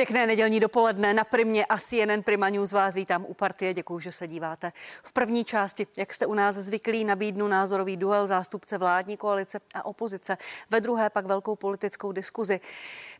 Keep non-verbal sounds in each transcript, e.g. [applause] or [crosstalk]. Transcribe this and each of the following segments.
Pěkné nedělní dopoledne na Primě a CNN Prima News vás vítám u partie. Děkuji, že se díváte. V první části, jak jste u nás zvyklí, nabídnu názorový duel zástupce vládní koalice a opozice. Ve druhé pak velkou politickou diskuzi.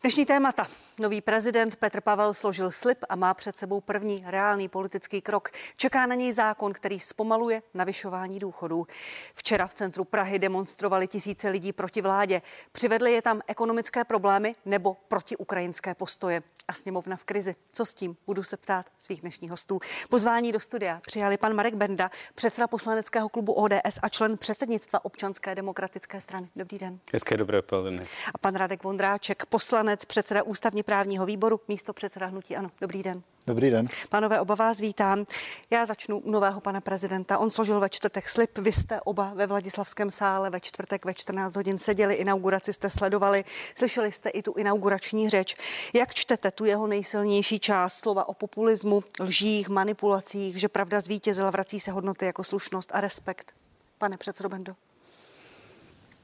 Dnešní témata. Nový prezident Petr Pavel složil slib a má před sebou první reálný politický krok. Čeká na něj zákon, který zpomaluje navyšování důchodů. Včera v centru Prahy demonstrovali tisíce lidí proti vládě. Přivedly je tam ekonomické problémy nebo protiukrajinské postoje a sněmovna v krizi. Co s tím? Budu se ptát svých dnešních hostů. Pozvání do studia přijali pan Marek Benda, předseda poslaneckého klubu ODS a člen předsednictva občanské demokratické strany. Dobrý den. Hezké dobré odpoledne. A pan Radek Vondráček, poslanec, předseda ústavně právního výboru, místo předseda hnutí Ano. Dobrý den. Dobrý den. Pánové, oba vás vítám. Já začnu u nového pana prezidenta. On složil ve čtvrtek slib. Vy jste oba ve Vladislavském sále ve čtvrtek ve 14 hodin seděli. Inauguraci jste sledovali. Slyšeli jste i tu inaugurační řeč. Jak čtete tu jeho nejsilnější část slova o populismu, lžích, manipulacích, že pravda zvítězila, vrací se hodnoty jako slušnost a respekt? Pane předsedo Bendo.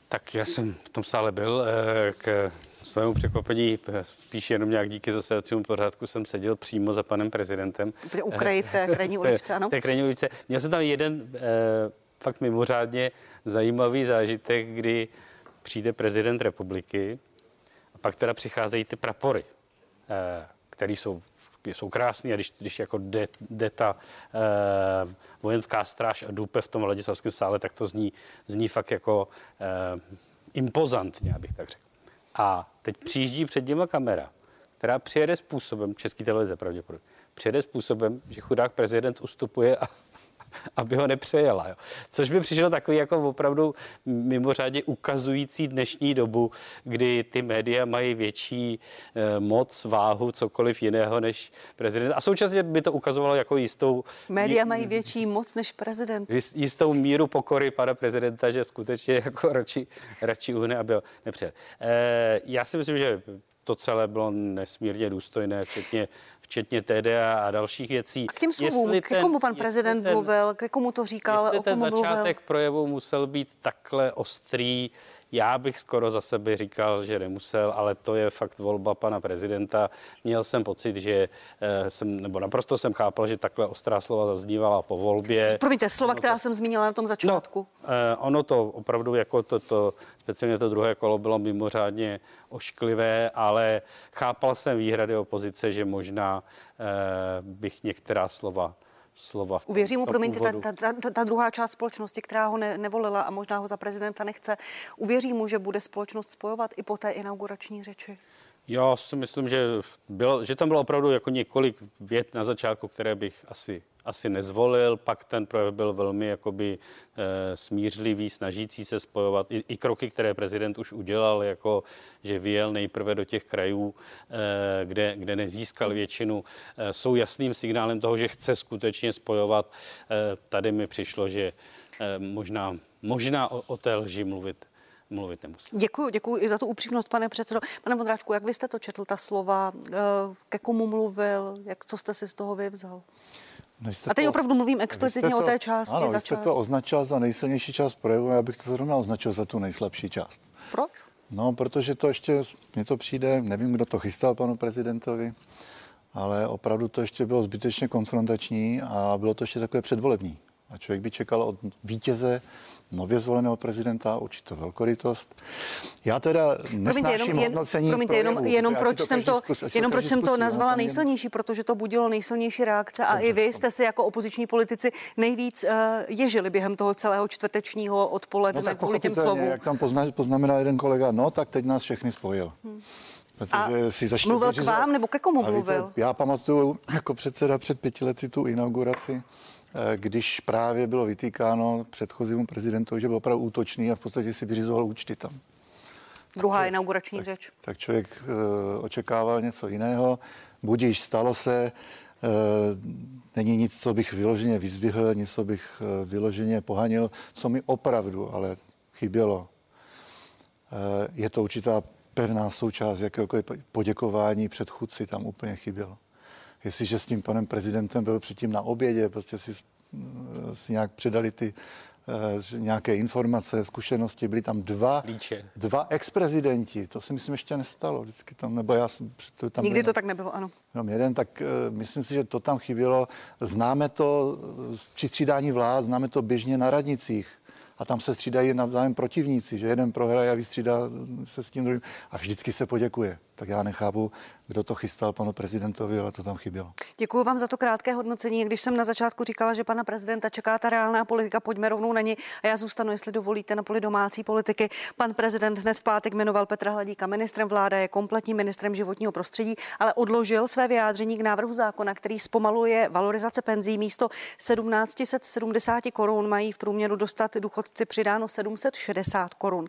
Tak já jsem v tom sále byl. Eh, k svému překvapení, spíš jenom nějak díky zasedacímu pořádku, jsem seděl přímo za panem prezidentem. U kraji v té [laughs] krajní uličce, ano? V té krajní uličce. Měl jsem tam jeden eh, fakt mimořádně zajímavý zážitek, kdy přijde prezident republiky a pak teda přicházejí ty prapory, eh, které jsou jsou krásný a když, když jako jde, jde ta eh, vojenská stráž a dupe v tom Vladislavském sále, tak to zní, zní fakt jako eh, impozantně, abych tak řekl. A teď přijíždí před něma kamera, která přijede způsobem, český televize pravděpodobně, přijede způsobem, že chudák prezident ustupuje a [laughs] aby ho nepřejela. Jo. Což by přišlo takový jako opravdu mimořádně ukazující dnešní dobu, kdy ty média mají větší eh, moc, váhu, cokoliv jiného než prezident. A současně by to ukazovalo jako jistou... Média mají větší moc než prezident. Jistou míru pokory pana prezidenta, že skutečně jako radši, radši uhne, aby ho nepřejel. Eh, já si myslím, že to celé bylo nesmírně důstojné, včetně včetně TDA a dalších věcí. A k těm slovům, k komu pan prezident ten, mluvil, k komu to říkal, jestli o ten komu začátek mluvil? projevu musel být takhle ostrý, já bych skoro za sebe říkal, že nemusel, ale to je fakt volba pana prezidenta. Měl jsem pocit, že eh, jsem, nebo naprosto jsem chápal, že takhle ostrá slova zaznívala po volbě. Promiňte, slova, která to, jsem zmínila na tom začátku. No, ono to opravdu jako to, to, speciálně to druhé kolo bylo mimořádně ošklivé, ale chápal jsem výhrady opozice, že možná eh, bych některá slova slova. V Uvěří mu, promiňte, ta, ta, ta, ta druhá část společnosti, která ho ne, nevolila a možná ho za prezidenta nechce, uvěří mu, že bude společnost spojovat i po té inaugurační řeči? Já si myslím, že, bylo, že tam bylo opravdu jako několik vět na začátku, které bych asi asi nezvolil, pak ten projev byl velmi jakoby e, smířlivý, snažící se spojovat. I, I kroky, které prezident už udělal, jako že vyjel nejprve do těch krajů, e, kde, kde nezískal většinu, e, jsou jasným signálem toho, že chce skutečně spojovat. E, tady mi přišlo, že e, možná, možná o, o té lži mluvit mluvit nemusí. Děkuji, děkuji i za tu upřímnost, pane předsedo. Pane Vondráčku, jak vy jste to četl, ta slova, ke komu mluvil, jak, co jste si z toho vyvzal? No a teď to, opravdu mluvím explicitně to, o té části. Ano, jste to označil za nejsilnější část projevu, já bych to zrovna označil za tu nejslabší část. Proč? No, protože to ještě, mně to přijde, nevím, kdo to chystal panu prezidentovi, ale opravdu to ještě bylo zbytečně konfrontační a bylo to ještě takové předvolební. A člověk by čekal od vítěze nově zvoleného prezidenta určitou velkorytost. Já teda nesnáším jenom, hodnocení promiňte, projevu, jenom, jenom proč jsem to, zkus, jenom proč jsem to nazvala no, nejsilnější, protože to budilo nejsilnější reakce a Dobře, i vy jste si jako opoziční politici nejvíc uh, ježili během toho celého čtvrtečního odpoledne no, kvůli těm slovům. Jak tam pozna, poznamenal jeden kolega, no tak teď nás všechny spojil. Hmm. Protože a si mluvil k vám nebo ke komu mluvil? Víte, já pamatuju jako předseda před pěti lety tu inauguraci když právě bylo vytýkáno předchozímu prezidentu, že byl opravdu útočný a v podstatě si vyřizoval účty tam. Druhá tak, inaugurační tak, řeč. Tak člověk uh, očekával něco jiného. Budíš, stalo se. Uh, není nic, co bych vyloženě vyzdvihl, nic, co bych uh, vyloženě pohanil, co mi opravdu ale chybělo. Je to určitá pevná součást jakéhokoliv poděkování předchůdci, tam úplně chybělo jestliže s tím panem prezidentem byl předtím na obědě, prostě si, si nějak předali ty eh, nějaké informace, zkušenosti. Byli tam dva, Líče. dva ex-prezidenti. To si myslím ještě nestalo. Vždycky tam, nebo já jsem to tam Nikdy byl, to tak nebylo, ano. Jenom jeden, tak uh, myslím si, že to tam chybělo. Známe to při střídání vlád, známe to běžně na radnicích a tam se střídají navzájem protivníci, že jeden prohraje a vystřídá se s tím druhým a vždycky se poděkuje. Tak já nechápu, kdo to chystal panu prezidentovi, ale to tam chybělo. Děkuji vám za to krátké hodnocení. Když jsem na začátku říkala, že pana prezidenta čeká ta reálná politika, pojďme rovnou na ní a já zůstanu, jestli dovolíte, na poli domácí politiky. Pan prezident hned v pátek jmenoval Petra Hladíka ministrem vláda, je kompletním ministrem životního prostředí, ale odložil své vyjádření k návrhu zákona, který zpomaluje valorizace penzí. Místo 1770 korun mají v průměru dostat důchodci přidáno 760 korun.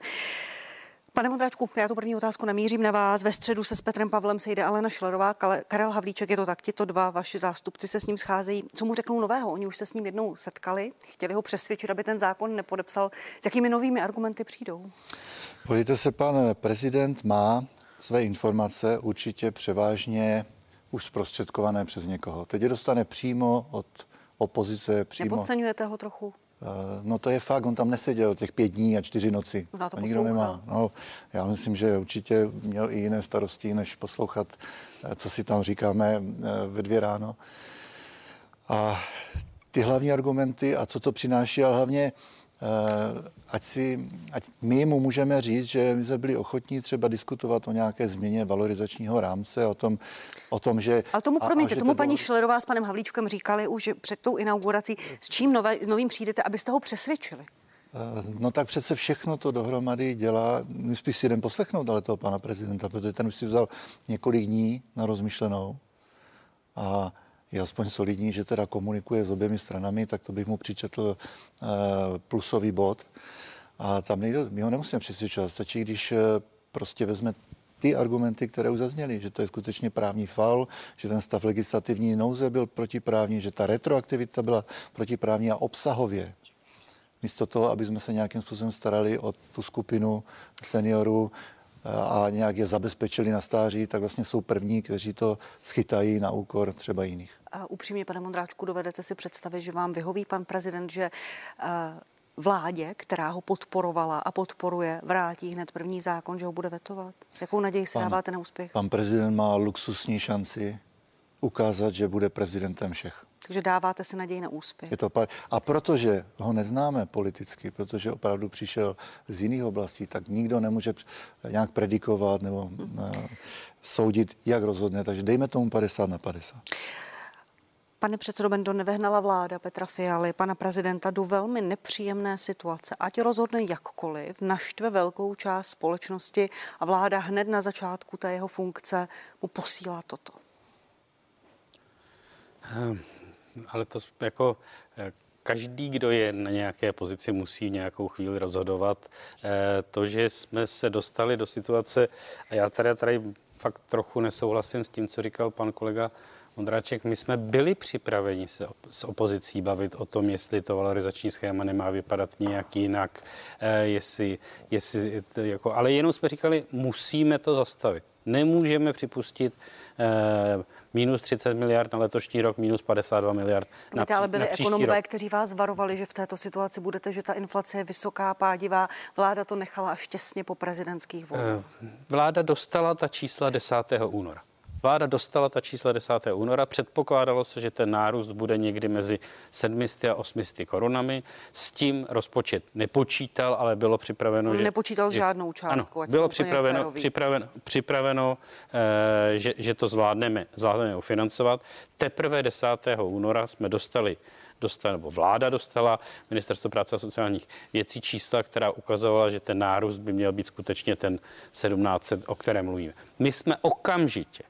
Pane Modráčku, já tu první otázku namířím na vás. Ve středu se s Petrem Pavlem sejde Alena Šlerová, Karel Havlíček, je to tak, tito dva vaši zástupci se s ním scházejí. Co mu řeknou nového? Oni už se s ním jednou setkali, chtěli ho přesvědčit, aby ten zákon nepodepsal. S jakými novými argumenty přijdou? Podívejte se, pan prezident má své informace určitě převážně už zprostředkované přes někoho. Teď je dostane přímo od opozice. Přímo. Nepodceňujete ho trochu? Eh, no to je fakt, on tam neseděl těch pět dní a čtyři noci. No, to, to nikdo nemá. No, já myslím, že určitě měl i jiné starosti, než poslouchat, eh, co si tam říkáme eh, ve dvě ráno. A ty hlavní argumenty a co to přináší, ale hlavně ať, si, ať my mu můžeme říct, že my jsme byli ochotní třeba diskutovat o nějaké změně valorizačního rámce, o tom, o tom že... Ale tomu, promiňte, a, a tomu to paní bylo... Šlerová s panem Havlíčkem říkali už před tou inaugurací, s čím nové, novým přijdete, abyste ho přesvědčili? Eh, no tak přece všechno to dohromady dělá, my spíš si jdem poslechnout ale toho pana prezidenta, protože ten už si vzal několik dní na rozmyšlenou a je aspoň solidní, že teda komunikuje s oběmi stranami, tak to bych mu přičetl eh, plusový bod. A tam nejde, my ho nemusíme přesvědčovat, stačí, když eh, prostě vezme ty argumenty, které už zazněly, že to je skutečně právní fal, že ten stav legislativní nouze byl protiprávní, že ta retroaktivita byla protiprávní a obsahově. Místo toho, aby jsme se nějakým způsobem starali o tu skupinu seniorů, a nějak je zabezpečili na stáří, tak vlastně jsou první, kteří to schytají na úkor třeba jiných. A upřímně, pane Mondráčku, dovedete si představit, že vám vyhoví pan prezident, že uh, vládě, která ho podporovala a podporuje, vrátí hned první zákon, že ho bude vetovat? Jakou naději si pan, dáváte na úspěch? Pan prezident má luxusní šanci ukázat, že bude prezidentem všech. Takže dáváte si naději na úspěch. Je to par... A protože ho neznáme politicky, protože opravdu přišel z jiných oblastí, tak nikdo nemůže nějak predikovat nebo uh, soudit, jak rozhodne. Takže dejme tomu 50 na 50. Pane předsedo Bendo, nevehnala vláda Petra Fialy, pana prezidenta, do velmi nepříjemné situace. Ať rozhodne jakkoliv, naštve velkou část společnosti a vláda hned na začátku té jeho funkce mu posílá toto. Um ale to jako eh, každý, kdo je na nějaké pozici, musí nějakou chvíli rozhodovat. Eh, to, že jsme se dostali do situace, a já tady, tady fakt trochu nesouhlasím s tím, co říkal pan kolega Ondráček, my jsme byli připraveni se s opozicí bavit o tom, jestli to valorizační schéma nemá vypadat nějak jinak, eh, jestli, jestli jako, ale jenom jsme říkali, musíme to zastavit. Nemůžeme připustit eh, minus 30 miliard na letošní rok, minus 52 miliard na, Víte, ale byli na ekonomové, rok. kteří vás varovali, že v této situaci budete, že ta inflace je vysoká, pádivá. Vláda to nechala až těsně po prezidentských volbách. Eh, vláda dostala ta čísla 10. února. Vláda dostala ta čísla 10. února, předpokládalo se, že ten nárůst bude někdy mezi 700 a 800 korunami. S tím rozpočet nepočítal, ale bylo připraveno, že... Nepočítal že, žádnou částku. Ano, bylo připraveno, připraveno, připraveno eh, že, že to zvládneme, zvládneme ufinancovat. Teprve 10. února jsme dostali dostala, nebo vláda dostala, Ministerstvo práce a sociálních věcí čísla, která ukazovala, že ten nárůst by měl být skutečně ten 1700, o kterém mluvíme. My jsme okamžitě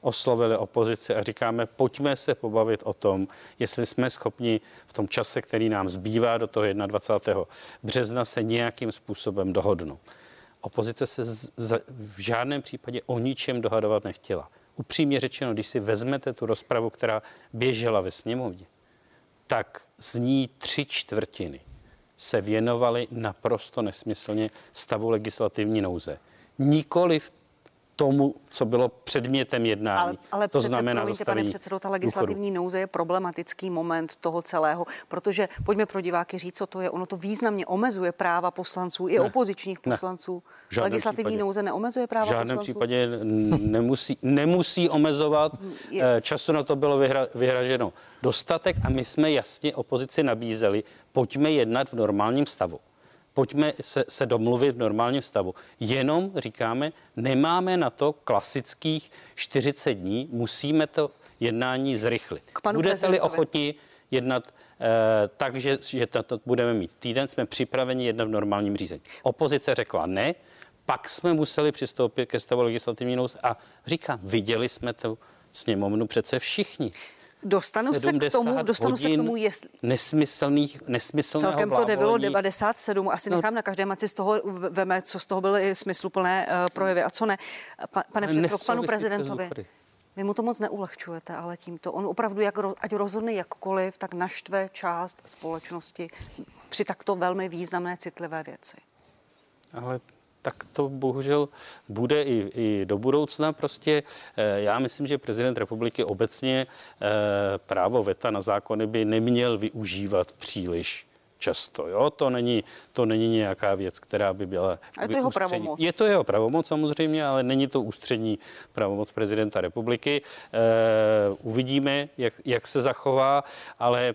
oslovili opozici a říkáme, pojďme se pobavit o tom, jestli jsme schopni v tom čase, který nám zbývá do toho 21. března, se nějakým způsobem dohodnout. Opozice se z, z, v žádném případě o ničem dohadovat nechtěla. Upřímně řečeno, když si vezmete tu rozpravu, která běžela ve sněmovně, tak z ní tři čtvrtiny se věnovaly naprosto nesmyslně stavu legislativní nouze. Nikoli tomu, co bylo předmětem jednání. Ale, ale to přece, znamená promiňte, pane předsedo, ta legislativní důchodu. nouze je problematický moment toho celého, protože pojďme pro diváky říct, co to je. Ono to významně omezuje práva poslanců i ne, opozičních poslanců. Ne, legislativní případě, nouze neomezuje práva poslanců? V žádném poslanců? případě nemusí, nemusí omezovat. Je. Eh, času na to bylo vyhra, vyhraženo dostatek a my jsme jasně opozici nabízeli, pojďme jednat v normálním stavu pojďme se, se domluvit v normálním stavu. Jenom říkáme, nemáme na to klasických 40 dní, musíme to jednání zrychlit. Budete-li ochotní jednat eh, tak, že, že to, to budeme mít týden, jsme připraveni jednat v normálním řízení. Opozice řekla ne, pak jsme museli přistoupit ke stavu legislativní nouze a říkám, viděli jsme to sněmovnu přece všichni. Dostanu se k tomu, dostanu se k tomu, jestli... Nesmyslných, nesmyslného Celkem to nebylo 97, asi no. nechám na každém, ať si z toho veme, co z toho byly smysluplné uh, projevy a co ne. Pa, pane předsedo, k panu prezidentovi. Vy mu to moc neulehčujete, ale tímto. On opravdu, jak, ať rozhodne jakkoliv, tak naštve část společnosti při takto velmi významné citlivé věci. Ale tak to bohužel bude i, i do budoucna. Prostě eh, já myslím, že prezident republiky obecně eh, právo veta na zákony by neměl využívat příliš často. Jo? To, není, to není nějaká věc, která by byla... A je to jeho ústřední. pravomoc. Je to jeho pravomoc samozřejmě, ale není to ústřední pravomoc prezidenta republiky. E, uvidíme, jak, jak se zachová, ale e,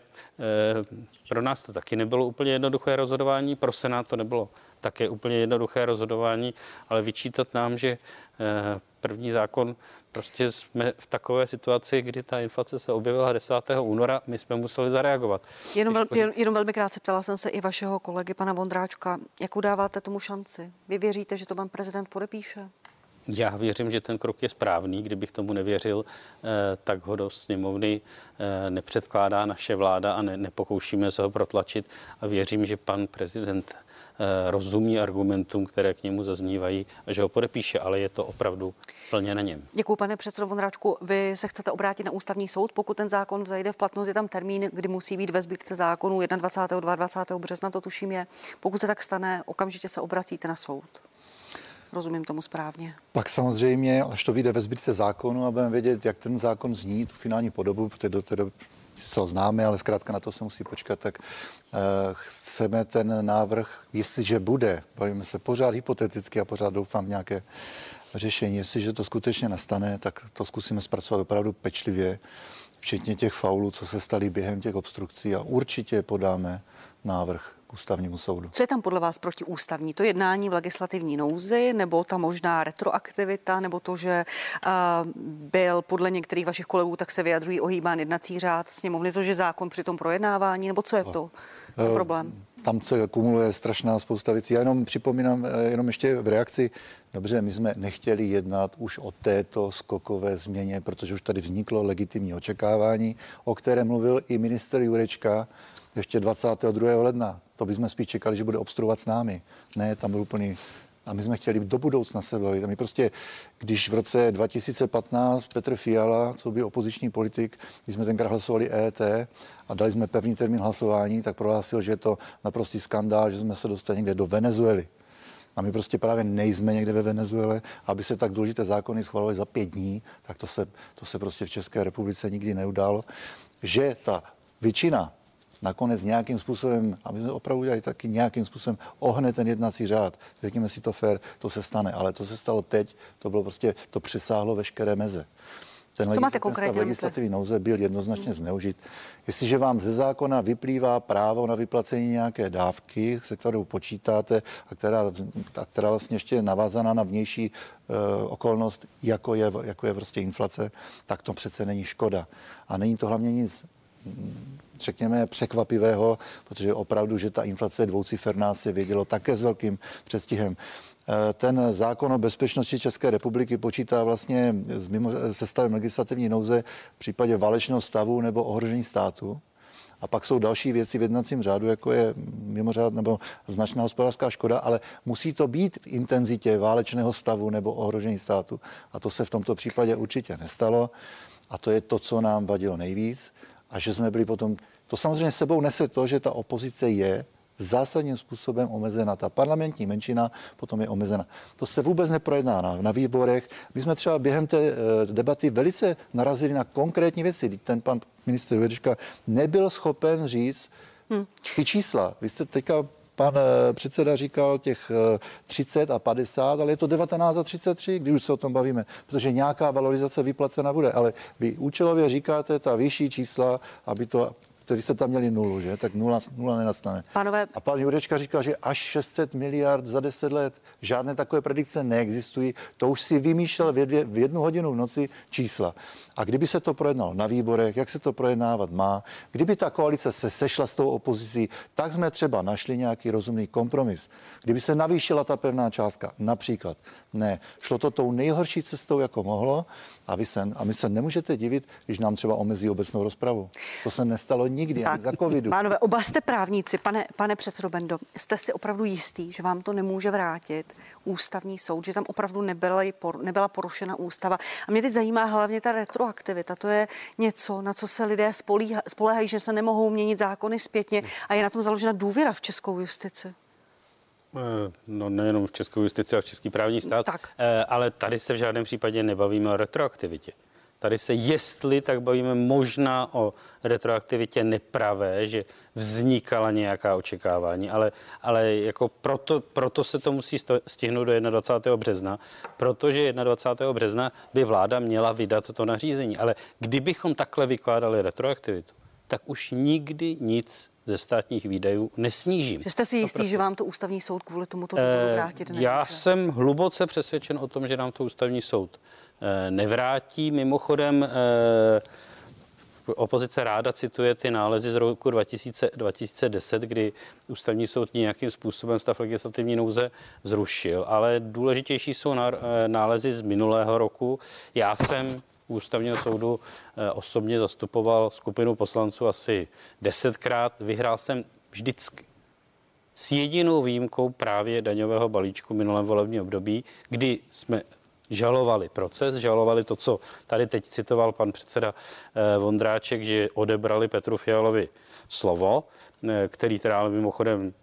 pro nás to taky nebylo úplně jednoduché rozhodování, pro Senát to nebylo také úplně jednoduché rozhodování, ale vyčítat nám, že eh, první zákon prostě jsme v takové situaci, kdy ta inflace se objevila 10. února, my jsme museli zareagovat. Jenom, vel, jen, jenom velmi krátce ptala jsem se i vašeho kolegy, pana Vondráčka, jakou dáváte tomu šanci? Vy věříte, že to pan prezident podepíše? Já věřím, že ten krok je správný. Kdybych tomu nevěřil, eh, tak ho do sněmovny eh, nepředkládá naše vláda a ne, nepokoušíme se ho protlačit. A věřím, že pan prezident rozumí argumentům, které k němu zaznívají, a že ho podepíše, ale je to opravdu plně na něm. Děkuji, pane předsedo Vondráčku. Vy se chcete obrátit na ústavní soud, pokud ten zákon vzejde v platnost, je tam termín, kdy musí být ve sbírce zákonů 21. 22. března, to tuším je. Pokud se tak stane, okamžitě se obracíte na soud. Rozumím tomu správně. Pak samozřejmě, až to vyjde ve sbírce zákonu a budeme vědět, jak ten zákon zní, tu finální podobu, protože do té doby se ho známe, ale zkrátka na to se musí počkat, tak uh, chceme ten návrh, jestliže bude, bavíme se pořád hypoteticky a pořád doufám v nějaké řešení, jestliže to skutečně nastane, tak to zkusíme zpracovat opravdu pečlivě, včetně těch faulů, co se staly během těch obstrukcí a určitě podáme návrh k ústavnímu soudu. Co je tam podle vás protiústavní? To jednání v legislativní nouzi, nebo ta možná retroaktivita, nebo to, že uh, byl podle některých vašich kolegů, tak se vyjadřují ohýbán jednací řád sněmovny, což je zákon při tom projednávání, nebo co je to? to uh, problém? Tam se kumuluje strašná spousta věcí. Já jenom připomínám, eh, jenom ještě v reakci, dobře, my jsme nechtěli jednat už o této skokové změně, protože už tady vzniklo legitimní očekávání, o které mluvil i minister Jurečka ještě 22. ledna. To bychom spíš čekali, že bude obstruovat s námi. Ne, tam byl úplný a my jsme chtěli do budoucna se bavit. A my prostě, když v roce 2015 Petr Fiala, co by opoziční politik, když jsme tenkrát hlasovali EET a dali jsme pevný termín hlasování, tak prohlásil, že je to naprostý skandál, že jsme se dostali někde do Venezuely. A my prostě právě nejsme někde ve Venezuele, aby se tak důležité zákony schvalovaly za pět dní, tak to se, to se prostě v České republice nikdy neudálo. Že ta většina nakonec nějakým způsobem, aby jsme opravdu udělali taky nějakým způsobem ohne ten jednací řád. Řekněme si to fér, to se stane. Ale to se stalo teď, to bylo prostě, to přesáhlo veškeré meze. Ten Co máte konkrétně legislativní nouze byl jednoznačně zneužit. Jestliže vám ze zákona vyplývá právo na vyplacení nějaké dávky, se kterou počítáte a která, a která vlastně ještě je navázaná na vnější uh, okolnost, jako je, jako je prostě inflace, tak to přece není škoda. A není to hlavně nic řekněme, překvapivého, protože opravdu, že ta inflace dvouciferná, se vědělo také s velkým předstihem. Eh, ten zákon o bezpečnosti České republiky počítá vlastně s mimo, se stavem legislativní nouze v případě válečného stavu nebo ohrožení státu. A pak jsou další věci v jednacím řádu, jako je mimořád nebo značná hospodářská škoda, ale musí to být v intenzitě válečného stavu nebo ohrožení státu. A to se v tomto případě určitě nestalo. A to je to, co nám vadilo nejvíc a že jsme byli potom... To samozřejmě sebou nese to, že ta opozice je zásadním způsobem omezena. Ta parlamentní menšina potom je omezena. To se vůbec neprojedná na, na výborech. My jsme třeba během té eh, debaty velice narazili na konkrétní věci. Ten pan minister Jurečka nebyl schopen říct, Hmm. Ty čísla, vy jste teďka pan eh, předseda říkal těch 30 eh, a 50, ale je to 19 a 33, když už se o tom bavíme, protože nějaká valorizace vyplacena bude, ale vy účelově říkáte ta vyšší čísla, aby to to vy jste tam měli nulu, že? Tak nula, nula nenastane. Pánové... A pan Jurečka říkal, že až 600 miliard za 10 let. Žádné takové predikce neexistují. To už si vymýšlel v, dvě, v jednu hodinu v noci čísla. A kdyby se to projednalo na výborech, jak se to projednávat má, kdyby ta koalice se sešla s tou opozicí, tak jsme třeba našli nějaký rozumný kompromis. Kdyby se navýšila ta pevná částka, například. Ne, šlo to tou nejhorší cestou, jako mohlo a, vy se, a my se nemůžete divit, když nám třeba omezí obecnou rozpravu. To se nestalo nikdy, tak, ani za covidu. Pánové, oba jste právníci. Pane, pane předsedo Bendo, jste si opravdu jistý, že vám to nemůže vrátit ústavní soud, že tam opravdu nebyla, nebyla porušena ústava. A mě teď zajímá hlavně ta retroaktivita. To je něco, na co se lidé spolehají, že se nemohou měnit zákony zpětně a je na tom založena důvěra v českou justici. Eh, no nejenom v českou justici a v český právní stát, tak. Eh, ale tady se v žádném případě nebavíme o retroaktivitě. Tady se, jestli tak bavíme možná o retroaktivitě nepravé, že vznikala nějaká očekávání, ale, ale jako proto, proto se to musí stihnout do 21. března, protože 21. března by vláda měla vydat to nařízení. Ale kdybychom takhle vykládali retroaktivitu, tak už nikdy nic ze státních výdajů nesnížím. Že jste si jistý, že vám to ústavní soud kvůli tomu to e, vrátit nemůže? Já jsem hluboce přesvědčen o tom, že nám to ústavní soud nevrátí. Mimochodem, e, opozice ráda cituje ty nálezy z roku 2000, 2010, kdy ústavní soud nějakým způsobem stav legislativní nouze zrušil, ale důležitější jsou nálezy z minulého roku. Já jsem ústavního soudu eh, osobně zastupoval skupinu poslanců asi desetkrát. Vyhrál jsem vždycky. S jedinou výjimkou právě daňového balíčku minulém volební období, kdy jsme žalovali proces, žalovali to, co tady teď citoval pan předseda eh, Vondráček, že odebrali Petru Fialovi slovo, eh, který teda mimochodem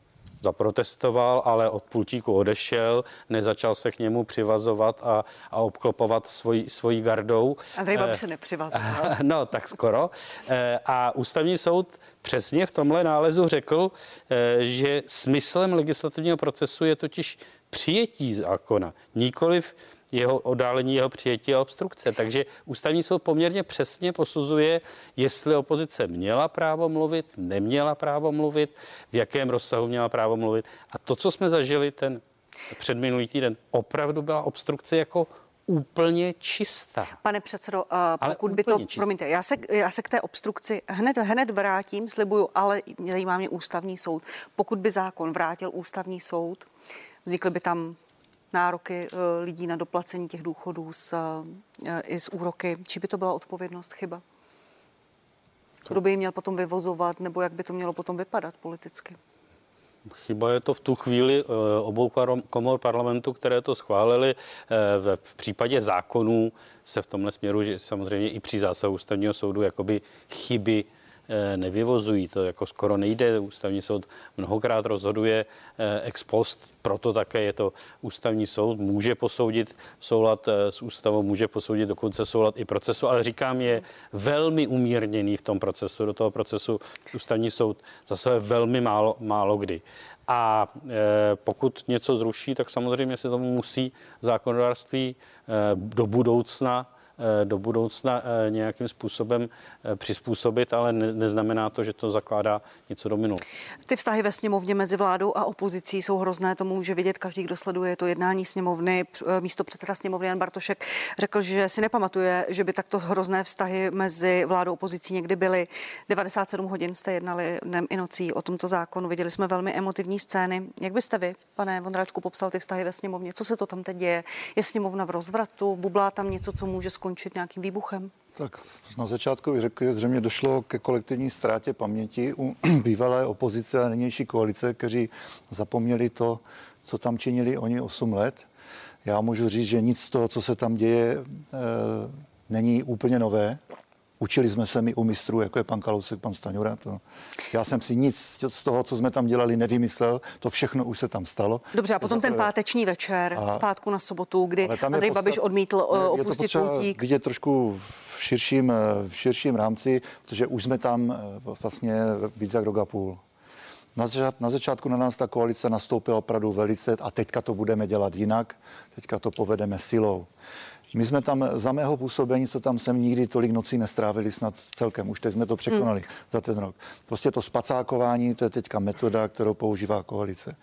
zaprotestoval, ale od pultíku odešel, nezačal se k němu přivazovat a, a obklopovat svojí, svojí gardou. Andrej Babiš eh, se nepřivazoval. [laughs] No, tak skoro. Eh, a ústavní soud přesně v tomhle nálezu řekl, eh, že smyslem legislativního procesu je totiž přijetí zákona, nikoliv jeho oddálení jeho přijetí a obstrukce. Takže ústavní soud poměrně přesně posuzuje, jestli opozice měla právo mluvit, neměla právo mluvit, v jakém rozsahu měla právo mluvit. A to, co jsme zažili ten předminulý týden, opravdu byla obstrukce jako úplně čistá. Pane předsedo, uh, pokud by to, čistá. promiňte, já se, já se k té obstrukci hned, hned vrátím, slibuju, ale zajímá mě ústavní soud. Pokud by zákon vrátil ústavní soud, vznikly by tam nároky eh, lidí na doplacení těch důchodů s, eh, i s úroky. Či by to byla odpovědnost chyba? Kdo by ji měl potom vyvozovat, nebo jak by to mělo potom vypadat politicky? Chyba je to v tu chvíli eh, obou komor parlamentu, které to schválili. V případě zákonů se v tomhle směru, že samozřejmě i při zásahu ústavního soudu jakoby chyby nevyvozují. To jako skoro nejde. Ústavní soud mnohokrát rozhoduje eh, ex post, proto také je to ústavní soud. Může posoudit soulad eh, s ústavou, může posoudit dokonce soulad i procesu, ale říkám, je velmi umírněný v tom procesu. Do toho procesu ústavní soud zase velmi málo, málo kdy. A pokud něco zruší, tak samozřejmě se tomu musí zákonodárství do budoucna Eh, do budoucna eh, nějakým způsobem eh, přizpůsobit, ale neznamená to, že to zakládá něco do minul. Ty vztahy ve sněmovně mezi vládou a opozicí jsou hrozné, to může vidět každý, kdo sleduje to jednání sněmovny. Místo předseda sněmovny Jan Bartošek řekl, že si nepamatuje, že by takto hrozné vztahy mezi vládou a opozicí někdy byly. 97 hodin jste jednali dnem i nocí o tomto zákonu. Viděli jsme velmi emotivní scény. Jak byste vy, pane Vondráčku, popsal ty vztahy ve sněmovně? Co se to tam teď děje? Je sněmovna v rozvratu? Bublá tam něco, co může skončit? Skončit nějakým výbuchem? Tak na začátku bych řekl, že zřejmě došlo ke kolektivní ztrátě paměti u [clears throat] bývalé opozice a nynější koalice, kteří zapomněli to, co tam činili oni 8 let. Já můžu říct, že nic z toho, co se tam děje, e, není úplně nové. Učili jsme se mi u mistrů, jako je pan Kalousek, pan Staňura. To. Já jsem si nic z toho, co jsme tam dělali, nevymyslel. To všechno už se tam stalo. Dobře, a potom ten páteční večer, a, zpátku na sobotu, kdy Andrej Babiš odmítl opustit je to pultík. vidět trošku v širším, v širším rámci, protože už jsme tam eh, vlastně víc jak rok a půl. Na, začátku, na začátku na nás ta koalice nastoupila opravdu velice a teďka to budeme dělat jinak, teďka to povedeme silou. My jsme tam za mého působení, co tam jsem nikdy tolik nocí nestrávili snad celkem. Už teď jsme to překonali hmm. za ten rok. Prostě to spacákování, to je teďka metoda, kterou používá koalice.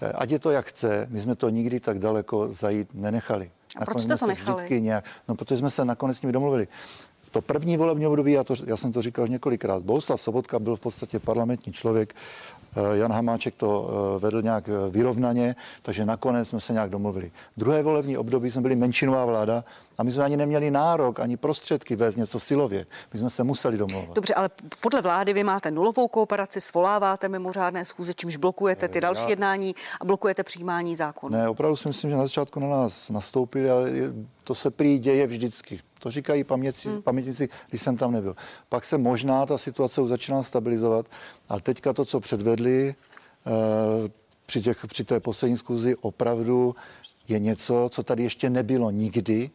Eh, ať je to jak chce, my jsme to nikdy tak daleko zajít nenechali. A proč jste to nechali? Vždycky nějak, no, protože jsme se nakonec s nimi domluvili. To první volební období, já, to, já jsem to říkal už několikrát, Bohuslav Sobotka byl v podstatě parlamentní člověk, Jan Hamáček to eh, vedl nějak eh, vyrovnaně, takže nakonec jsme se nějak domluvili. Druhé volební období jsme byli menšinová vláda a my jsme ani neměli nárok, ani prostředky vést něco silově. My jsme se museli domlouvat. Dobře, ale podle vlády vy máte nulovou kooperaci, svoláváte mimořádné schůze, čímž blokujete ty další já... jednání a blokujete přijímání zákonů. Ne, opravdu si myslím, že na začátku na nás nastoupili, ale to se prý děje vždycky. To říkají pamětci, hmm. pamětníci, když jsem tam nebyl. Pak se možná ta situace už začíná stabilizovat, ale teďka to, co předvedli uh, při, těch, při té poslední zkuzi, opravdu je něco, co tady ještě nebylo nikdy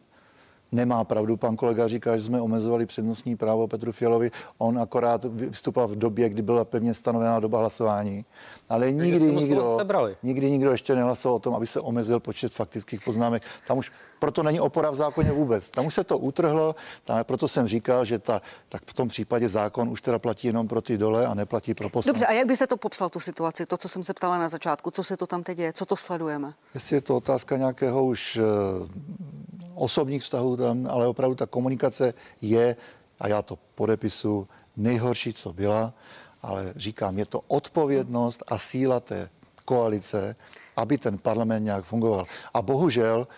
Nemá pravdu, pan kolega říká, že jsme omezovali přednostní právo Petru Fialovi. On akorát vystupoval v době, kdy byla pevně stanovená doba hlasování. Ale nikdy nikdo, nikdy nikdo ještě nehlasoval o tom, aby se omezil počet faktických poznámek. Tam už proto není opora v zákoně vůbec. Tam už se to utrhlo, tam, proto jsem říkal, že ta, tak v tom případě zákon už teda platí jenom pro ty dole a neplatí pro poslance. Dobře, a jak byste to popsal, tu situaci, to, co jsem se ptala na začátku, co se to tam teď děje, co to sledujeme? Jestli je to otázka nějakého už osobních vztahů tam, ale opravdu ta komunikace je, a já to podepisu, nejhorší, co byla, ale říkám, je to odpovědnost a síla té koalice, aby ten parlament nějak fungoval. A bohužel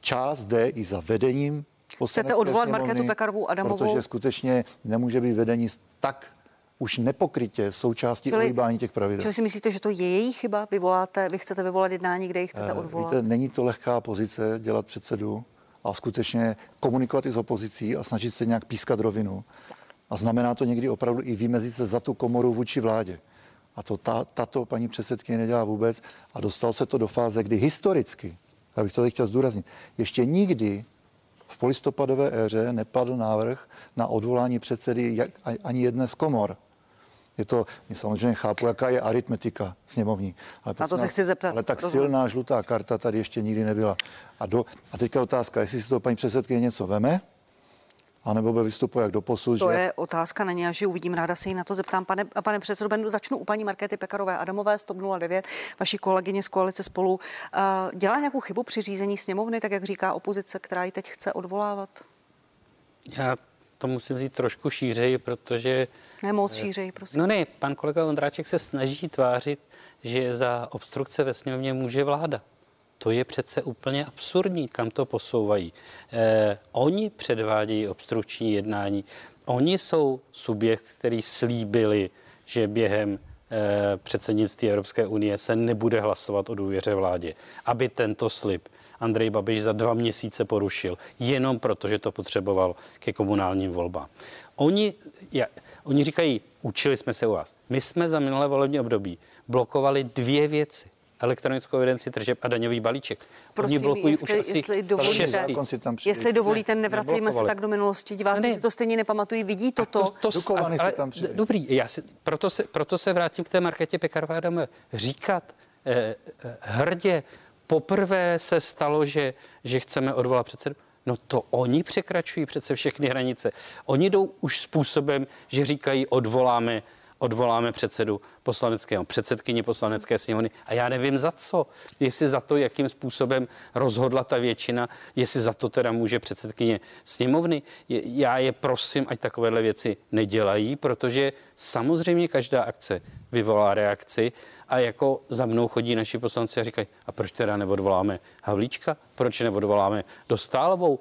část jde i za vedením Chcete odvolat Marketu Pekarovou Adamovou? Protože skutečně nemůže být vedení tak už nepokrytě součástí čili, ohýbání těch pravidel. Čili si myslíte, že to je její chyba? Vyvoláte, vy chcete vyvolat jednání, kde ji chcete uh, odvolat? Víte, není to lehká pozice dělat předsedu a skutečně komunikovat i s opozicí a snažit se nějak pískat rovinu. A znamená to někdy opravdu i vymezit se za tu komoru vůči vládě. A to ta, tato paní předsedkyně nedělá vůbec. A dostal se to do fáze, kdy historicky, já bych to teď chtěl zdůraznit, ještě nikdy v polistopadové éře nepadl návrh na odvolání předsedy jak, ani jedné z komor. Je to, my samozřejmě chápu, jaká je aritmetika sněmovní. Ale Na to se nás, chci zeptat. Ale tak silná žlutá karta tady ještě nikdy nebyla. A, do, a teďka otázka, jestli si to paní předsedkyně něco veme, anebo by vystupuje jak do posud. To že... je otázka na ně, že uvidím, ráda se jí na to zeptám. Pane, pane předsedo Bendu, začnu u paní Markéty Pekarové Adamové z TOP 09, vaší kolegyně z koalice spolu. Uh, dělá nějakou chybu při řízení sněmovny, tak jak říká opozice, která ji teď chce odvolávat? Já to musím vzít trošku šířej, protože... Ne moc šířej, prosím. No ne, pan kolega Ondráček se snaží tvářit, že za obstrukce ve sněmovně může vláda. To je přece úplně absurdní, kam to posouvají. Eh, oni předvádějí obstrukční jednání. Oni jsou subjekt, který slíbili, že během eh, předsednictví Evropské unie se nebude hlasovat o důvěře vládě. Aby tento slib Andrej Babiš za dva měsíce porušil, jenom proto, že to potřeboval ke komunálním volbám. Oni, ja, oni říkají, učili jsme se u vás. My jsme za minulé volební období blokovali dvě věci elektronickou evidenci tržeb a daňový balíček. Prosím, Oni blokují jestli, už asi jestli dovolíte, jestli dovolíte, ne, nevracíme se tak do minulosti. Diváci ne. si to stejně nepamatují, vidí toto. To, to, to, ale, tam dobrý, já si, proto, se, proto se vrátím k té marketě Adamové. Říkat eh, eh, hrdě, poprvé se stalo, že, že chceme odvolat předsedu. No to oni překračují přece všechny hranice. Oni jdou už způsobem, že říkají odvoláme odvoláme předsedu poslaneckého, předsedkyni poslanecké sněmovny a já nevím za co. Jestli za to, jakým způsobem rozhodla ta většina, jestli za to teda může předsedkyně sněmovny. Já je prosím, ať takovéhle věci nedělají, protože samozřejmě každá akce vyvolá reakci a jako za mnou chodí naši poslanci a říkají, a proč teda neodvoláme Havlíčka, proč neodvoláme Dostálovou,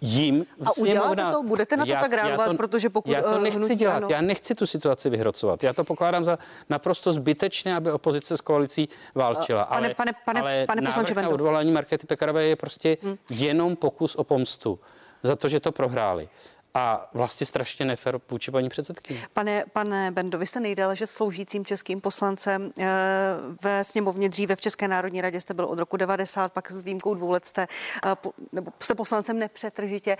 jim A uděláte to? Budete na to já, tak reagovat, to, protože pokud... Já to eh, nechci hnutí, dělat, ano. já nechci tu situaci vyhrocovat. Já to pokládám za naprosto zbytečné, aby opozice s koalicí válčila. Uh, pane, ale, pane, pane, ale pane poslanče na odvolání Markety Pekarové je prostě hmm. jenom pokus o pomstu za to, že to prohráli. A vlastně strašně nefér vůči paní předsedkyni. Pane, pane Bendo, vy jste nejdéle, že sloužícím českým poslancem e, ve sněmovně dříve v České národní radě jste byl od roku 90, pak s výjimkou dvou let jste, e, po, nebo jste poslancem nepřetržitě.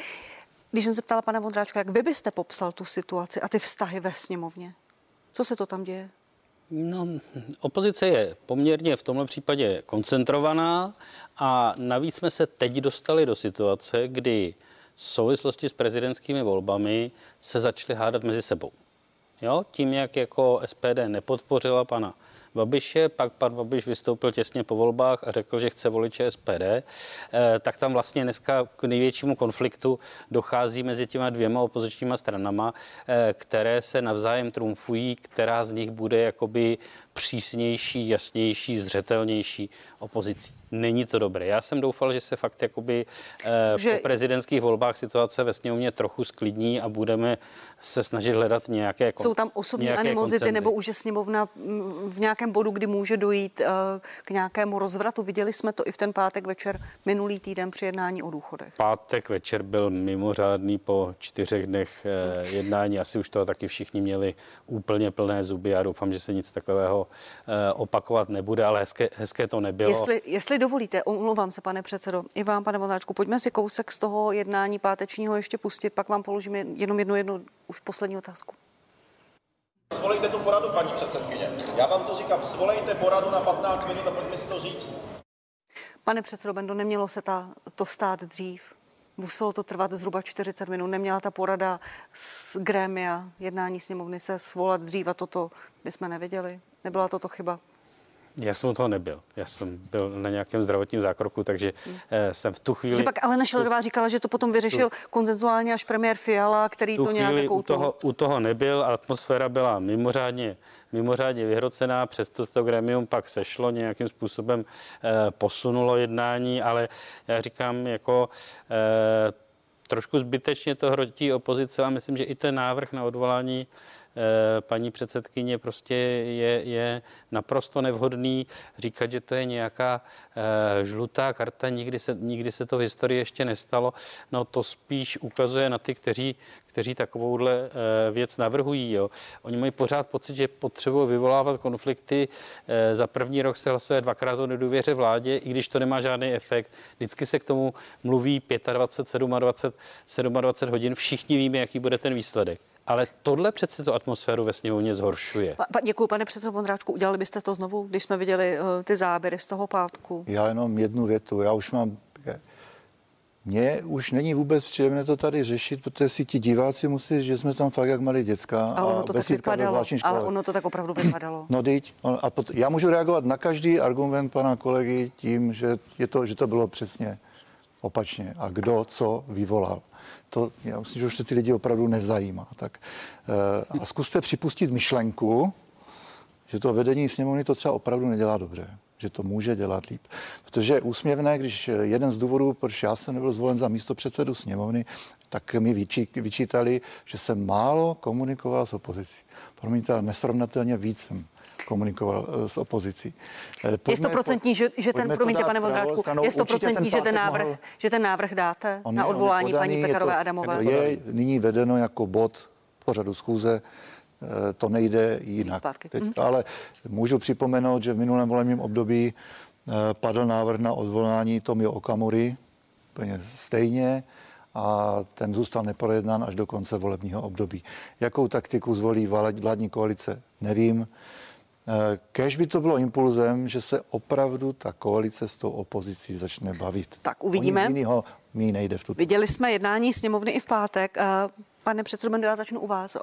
Když jsem se ptala pana Vondráčka, jak vy byste popsal tu situaci a ty vztahy ve sněmovně? Co se to tam děje? No, opozice je poměrně v tomhle případě koncentrovaná a navíc jsme se teď dostali do situace, kdy v souvislosti s prezidentskými volbami se začaly hádat mezi sebou. Jo? Tím, jak jako SPD nepodpořila pana Babiše, pak pan Babiš vystoupil těsně po volbách a řekl, že chce voliče SPD, eh, tak tam vlastně dneska k největšímu konfliktu dochází mezi těma dvěma opozičníma stranama, eh, které se navzájem trumfují, která z nich bude jakoby přísnější, jasnější, zřetelnější opozicí. Není to dobré. Já jsem doufal, že se fakt jakoby eh, že... po prezidentských volbách situace ve sněmovně trochu sklidní a budeme se snažit hledat nějaké Jsou tam osobní animozity koncenzy. nebo už je sněmovna mm, v nějakém bodu, kdy může dojít eh, k nějakému rozvratu? Viděli jsme to i v ten pátek večer minulý týden při jednání o důchodech. Pátek večer byl mimořádný po čtyřech dnech eh, jednání. Asi už toho taky všichni měli úplně plné zuby. Já doufám, že se nic takového opakovat nebude, ale hezké, hezké to nebylo. Jestli, jestli dovolíte, omlouvám se, pane předsedo, i vám, pane Vondráčku, pojďme si kousek z toho jednání pátečního ještě pustit, pak vám položím jenom jednu, jednu už poslední otázku. Svolejte tu poradu, paní předsedkyně. Já vám to říkám, svolejte poradu na 15 minut a pojďme si to říct. Pane předsedo Bendo, nemělo se ta, to stát dřív? Muselo to trvat zhruba 40 minut. Neměla ta porada z grémia jednání sněmovny se svolat dřív a toto my jsme Nebyla toto chyba? Já jsem u toho nebyl. Já jsem byl na nějakém zdravotním zákroku, takže hmm. jsem v tu chvíli... Že pak Alena Šelerová říkala, že to potom vyřešil tu, konzenzuálně až premiér Fiala, který to nějak jako u toho, u toho nebyl. Atmosféra byla mimořádně, mimořádně vyhrocená, přesto to gremium pak sešlo, nějakým způsobem eh, posunulo jednání, ale já říkám, jako eh, trošku zbytečně to hrotí opozice a myslím, že i ten návrh na odvolání paní předsedkyně prostě je, je naprosto nevhodný říkat, že to je nějaká eh, žlutá karta, nikdy se, nikdy se to v historii ještě nestalo. No to spíš ukazuje na ty, kteří, kteří takovouhle eh, věc navrhují. Jo. Oni mají pořád pocit, že potřebují vyvolávat konflikty. Za první rok se hlasuje dvakrát o nedůvěře vládě, i když to nemá žádný efekt. Vždycky se k tomu mluví 25, 27, 27 hodin. Všichni víme, jaký bude ten výsledek. Ale tohle přece tu atmosféru ve sněmovně zhoršuje. Pa, pa, děkuji, pane předsedo Vondráčku. Udělali byste to znovu, když jsme viděli uh, ty záběry z toho pátku? Já jenom jednu větu. Já už mám mně už není vůbec příjemné to tady řešit, protože si ti diváci musí, že jsme tam fakt jak malí děcka. A ono to tak vypadalo, ale ono to tak opravdu vypadalo. No teď, a pot, já můžu reagovat na každý argument pana kolegy tím, že, je to, že to bylo přesně opačně. A kdo co vyvolal to já myslím, že už to ty lidi opravdu nezajímá. Tak, eh, a zkuste připustit myšlenku, že to vedení sněmovny to třeba opravdu nedělá dobře že to může dělat líp. Protože je úsměvné, když jeden z důvodů, proč já jsem nebyl zvolen za místo předsedu sněmovny, tak mi vyčí, vyčítali, že jsem málo komunikoval s opozicí. Promiňte, ale nesrovnatelně víc jsem komunikoval eh, s opozicí. Eh, pojďme, je stoprocentní, že, že ten, promiňte pane Vondráčku, je stoprocentní, že ten návrh, mohl, že ten návrh dáte on na odvolání podaný, paní Pekarové to, Adamové? Je nyní vedeno jako bod pořadu schůze, eh, to nejde jinak. Teď, mm. Ale můžu připomenout, že v minulém volebním období padl návrh na odvolání Tomio Okamury, úplně stejně, a ten zůstal neprojednán až do konce volebního období. Jakou taktiku zvolí vládní koalice, nevím. Eh, kež by to bylo impulzem, že se opravdu ta koalice s tou opozicí začne bavit. Tak uvidíme. O jinýho mí nejde v tuto. Viděli jsme jednání sněmovny i v pátek. Eh, pane předsedo, já začnu u vás.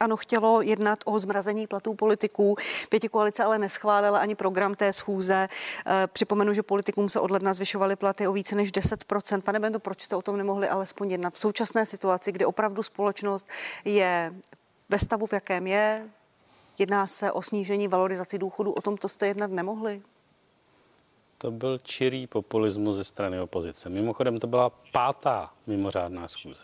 Ano, chtělo jednat o zmrazení platů politiků. Pěti koalice ale neschválila ani program té schůze. Eh, připomenu, že politikům se od ledna zvyšovaly platy o více než 10%. Pane Bendo, proč jste o tom nemohli alespoň jednat v současné situaci, kdy opravdu společnost je ve stavu, v jakém je, Jedná se o snížení valorizaci důchodu, o tom to jste jednat nemohli? To byl čirý populismus ze strany opozice. Mimochodem to byla pátá mimořádná schůze.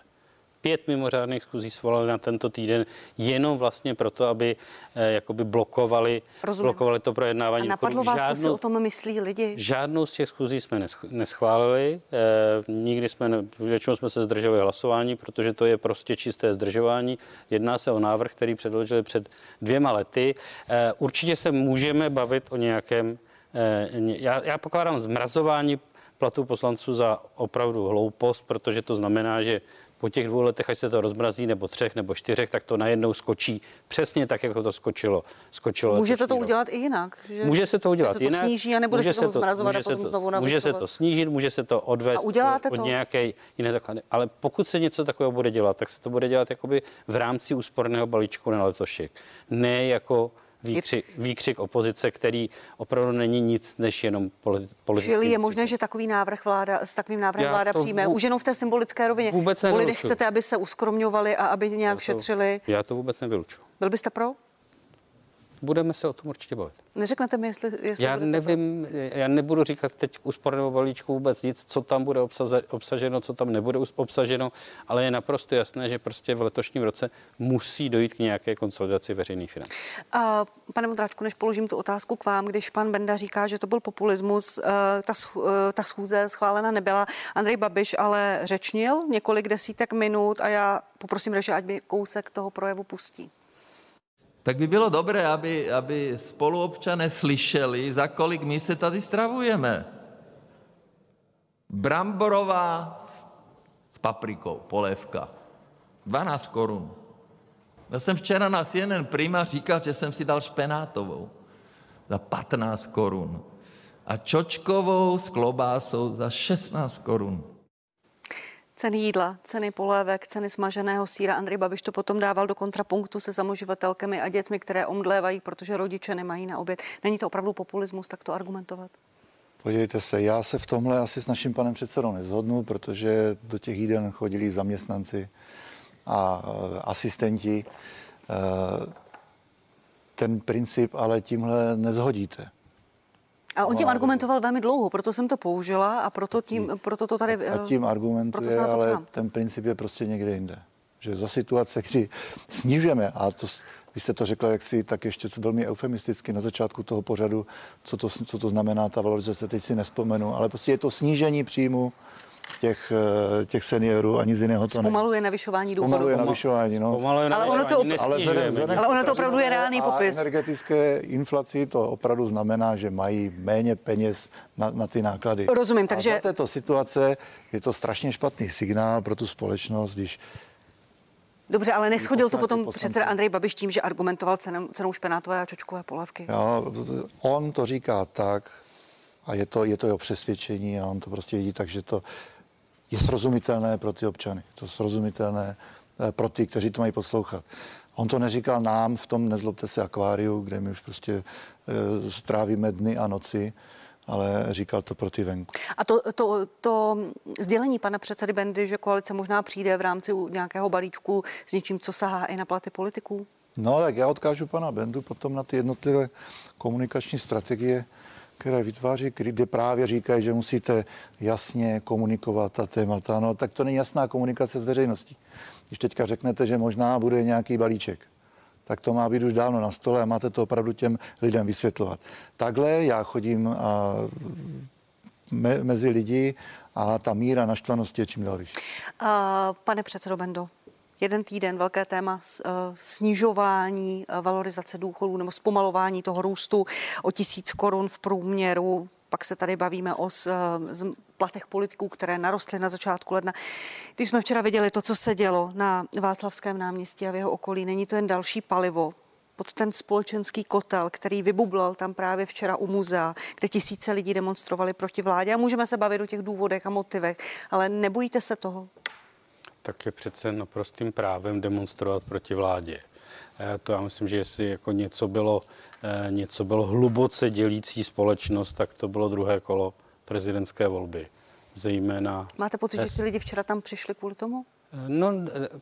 Pět mimořádných schůzí svolali na tento týden jenom vlastně proto, aby eh, jakoby blokovali, blokovali to projednávání. A napadlo vás, žádnou, co si o tom myslí lidi? Žádnou z těch schůzí jsme neschválili. Eh, nikdy jsme, většinou jsme se zdrželi hlasování, protože to je prostě čisté zdržování. Jedná se o návrh, který předložili před dvěma lety. Eh, určitě se můžeme bavit o nějakém eh, já, já pokládám zmrazování platů poslanců za opravdu hloupost, protože to znamená, že po těch dvou letech, až se to rozmrazí, nebo třech, nebo čtyřech, tak to najednou skočí přesně tak, jako to skočilo. skočilo Můžete to rok. udělat i jinak? Že? Může se to udělat že se jinak. to sníží a nebude se to zmrazovat a potom to, znovu Může se to snížit, může se to odvést a uděláte od to? nějaké jiné základy. Ale pokud se něco takového bude dělat, tak se to bude dělat jakoby v rámci úsporného balíčku na letošek. Ne jako výkřik, výkřik opozice, který opravdu není nic než jenom politický. Čili je možné, že takový návrh vláda, s takovým návrhem Já vláda přijme, vů... už jenom v té symbolické rovině. Vůbec nevyluču. chcete, aby se uskromňovali a aby nějak já to, šetřili. Já to vůbec nevyluču. Byl byste pro? Budeme se o tom určitě bavit. Neřeknete mi, jestli, jestli Já nevím, pro? já nebudu říkat teď k úspornému balíčku vůbec nic, co tam bude obsaženo, co tam nebude obsaženo, ale je naprosto jasné, že prostě v letošním roce musí dojít k nějaké konsolidaci veřejných financí. Uh, pane Modráčku, než položím tu otázku k vám, když pan Benda říká, že to byl populismus, uh, ta, uh, ta schůze schválena nebyla. Andrej Babiš ale řečnil několik desítek minut a já poprosím, že ať mi kousek toho projevu pustí tak by bylo dobré, aby, spoluobčané slyšeli, za kolik my se tady stravujeme. Bramborová s paprikou, polévka. 12 korun. Já jsem včera na CNN Prima říkal, že jsem si dal špenátovou za 15 korun a čočkovou s klobásou za 16 korun. Ceny jídla, ceny polévek, ceny smaženého síra. Andrej Babiš to potom dával do kontrapunktu se samoživatelkami a dětmi, které omdlévají, protože rodiče nemají na oběd. Není to opravdu populismus takto argumentovat? Podívejte se, já se v tomhle asi s naším panem předsedou nezhodnu, protože do těch jíden chodili zaměstnanci a e, asistenti. E, ten princip ale tímhle nezhodíte. A on tím argumentoval velmi dlouho, proto jsem to použila a proto, tím, proto to tady... A tím argumentuje, ale ptám. ten princip je prostě někde jinde. Že za situace, kdy snižujeme, a to, vy jste to řekla jaksi tak ještě velmi eufemisticky na začátku toho pořadu, co to, co to znamená ta valorizace, teď si nespomenu, ale prostě je to snížení příjmu těch, eh, těch seniorů a nic jiného to Zpomaluje ne. navyšování důchodů. Zpomaluje navyšování, no. Zpomaluje ale ono to, ale, vzhledem, vzhledem ale ono to opravdu je reálný popis. energetické inflaci to opravdu znamená, že mají méně peněz na, na ty náklady. Rozumím, takže... A za této situace je to strašně špatný signál pro tu společnost, když Dobře, ale neschodil to potom předseda Andrej Babiš tím, že argumentoval cenou, cenou špenátové a čočkové polavky. Jo, on to říká tak, a je to, je to jeho přesvědčení a on to prostě vidí tak, že to je srozumitelné pro ty občany. Je to srozumitelné eh, pro ty, kteří to mají poslouchat. On to neříkal nám v tom Nezlobte se akváriu, kde my už prostě e, strávíme dny a noci, ale říkal to pro ty venku. A to, to, to sdělení pana předsedy Bendy, že koalice možná přijde v rámci nějakého balíčku s něčím, co sahá i na platy politiků? No, tak já odkážu pana Bendu potom na ty jednotlivé komunikační strategie, které vytváří, kde právě říkají, že musíte jasně komunikovat ta témata. No, tak to není jasná komunikace s veřejností. Když teďka řeknete, že možná bude nějaký balíček, tak to má být už dávno na stole a máte to opravdu těm lidem vysvětlovat. Takhle já chodím a me, mezi lidi a ta míra naštvanosti je čím dál vyšší. Uh, pane předsedo Bendo, jeden týden velké téma eh, snižování eh, valorizace důchodů nebo zpomalování toho růstu o tisíc korun v průměru. Pak se tady bavíme o z, eh, z platech politiků, které narostly na začátku ledna. Když jsme včera viděli to, co se dělo na Václavském náměstí a v jeho okolí, není to jen další palivo pod ten společenský kotel, který vybublal tam právě včera u muzea, kde tisíce lidí demonstrovali proti vládě. A můžeme se bavit o těch důvodech a motivech, ale nebojíte se toho? Tak je přece naprostým právem demonstrovat proti vládě. Eh, to já myslím, že jestli jako něco bylo, eh, něco bylo hluboce dělící společnost, tak to bylo druhé kolo prezidentské volby. Zejména... Máte pocit, že ty lidi včera tam přišli kvůli tomu? No,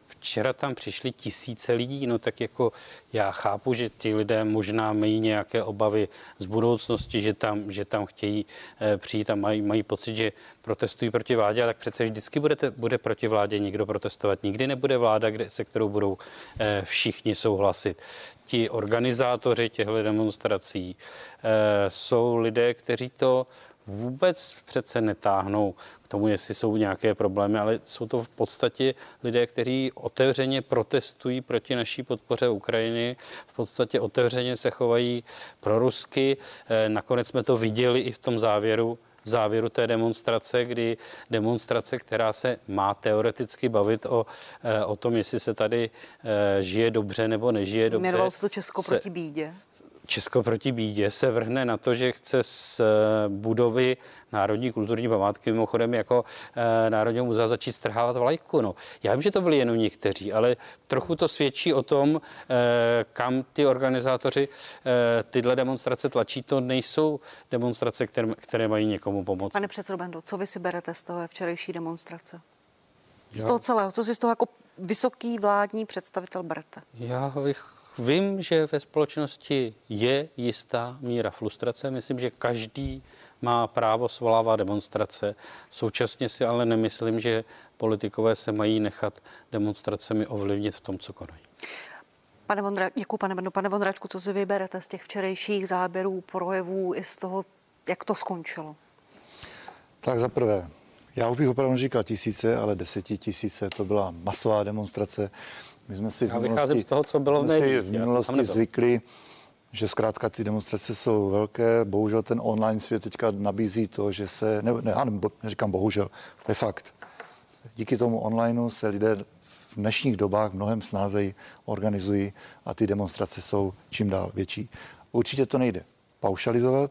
včera tam přišli tisíce lidí, no tak jako já chápu, že ty lidé možná mají nějaké obavy z budoucnosti, že tam, že tam chtějí eh, přijít a mají, mají pocit, že protestují proti vládě, ale tak přece vždycky budete, bude proti vládě někdo protestovat. Nikdy nebude vláda, kde, se kterou budou eh, všichni souhlasit. Ti organizátoři těchto demonstrací eh, jsou lidé, kteří to vůbec přece netáhnou k tomu, jestli jsou nějaké problémy, ale jsou to v podstatě lidé, kteří otevřeně protestují proti naší podpoře Ukrajiny, v podstatě otevřeně se chovají pro Rusky. Eh, nakonec jsme to viděli i v tom závěru závěru té demonstrace, kdy demonstrace, která se má teoreticky bavit o, eh, o tom, jestli se tady eh, žije dobře nebo nežije dobře. Jmenovalo se to Česko se, proti bídě. Česko proti bídě se vrhne na to, že chce z eh, budovy Národní kulturní památky, mimochodem jako e, Národního muzea začít strhávat vlajku. No. Já vím, že to byli jenom někteří, ale trochu to svědčí o tom, e, kam ty organizátoři tyhle demonstrace tlačí. To nejsou demonstrace, které, které mají někomu pomoct. Pane předsedo Bendo, co vy si berete z toho včerejší demonstrace? Z toho celého, co si z toho jako vysoký vládní představitel berete? Já bych Vím, že ve společnosti je jistá míra frustrace. Myslím, že každý má právo svolávat demonstrace. Současně si ale nemyslím, že politikové se mají nechat demonstracemi ovlivnit v tom, co konají. Pane Vondra, děkuji, pane, pane Vondračku, co si vyberete z těch včerejších záběrů, projevů i z toho, jak to skončilo? Tak za prvé, já už bych opravdu říkal tisíce, ale desetitisíce, to byla masová demonstrace. My jsme si v minulosti, z toho, co bylo v, médiích, v minulosti zvykli, že zkrátka ty demonstrace jsou velké. Bohužel ten online svět teďka nabízí to, že se, ne, ne, neříkám bohužel, to je fakt. Díky tomu onlineu se lidé v dnešních dobách mnohem snázeji organizují a ty demonstrace jsou čím dál větší. Určitě to nejde paušalizovat.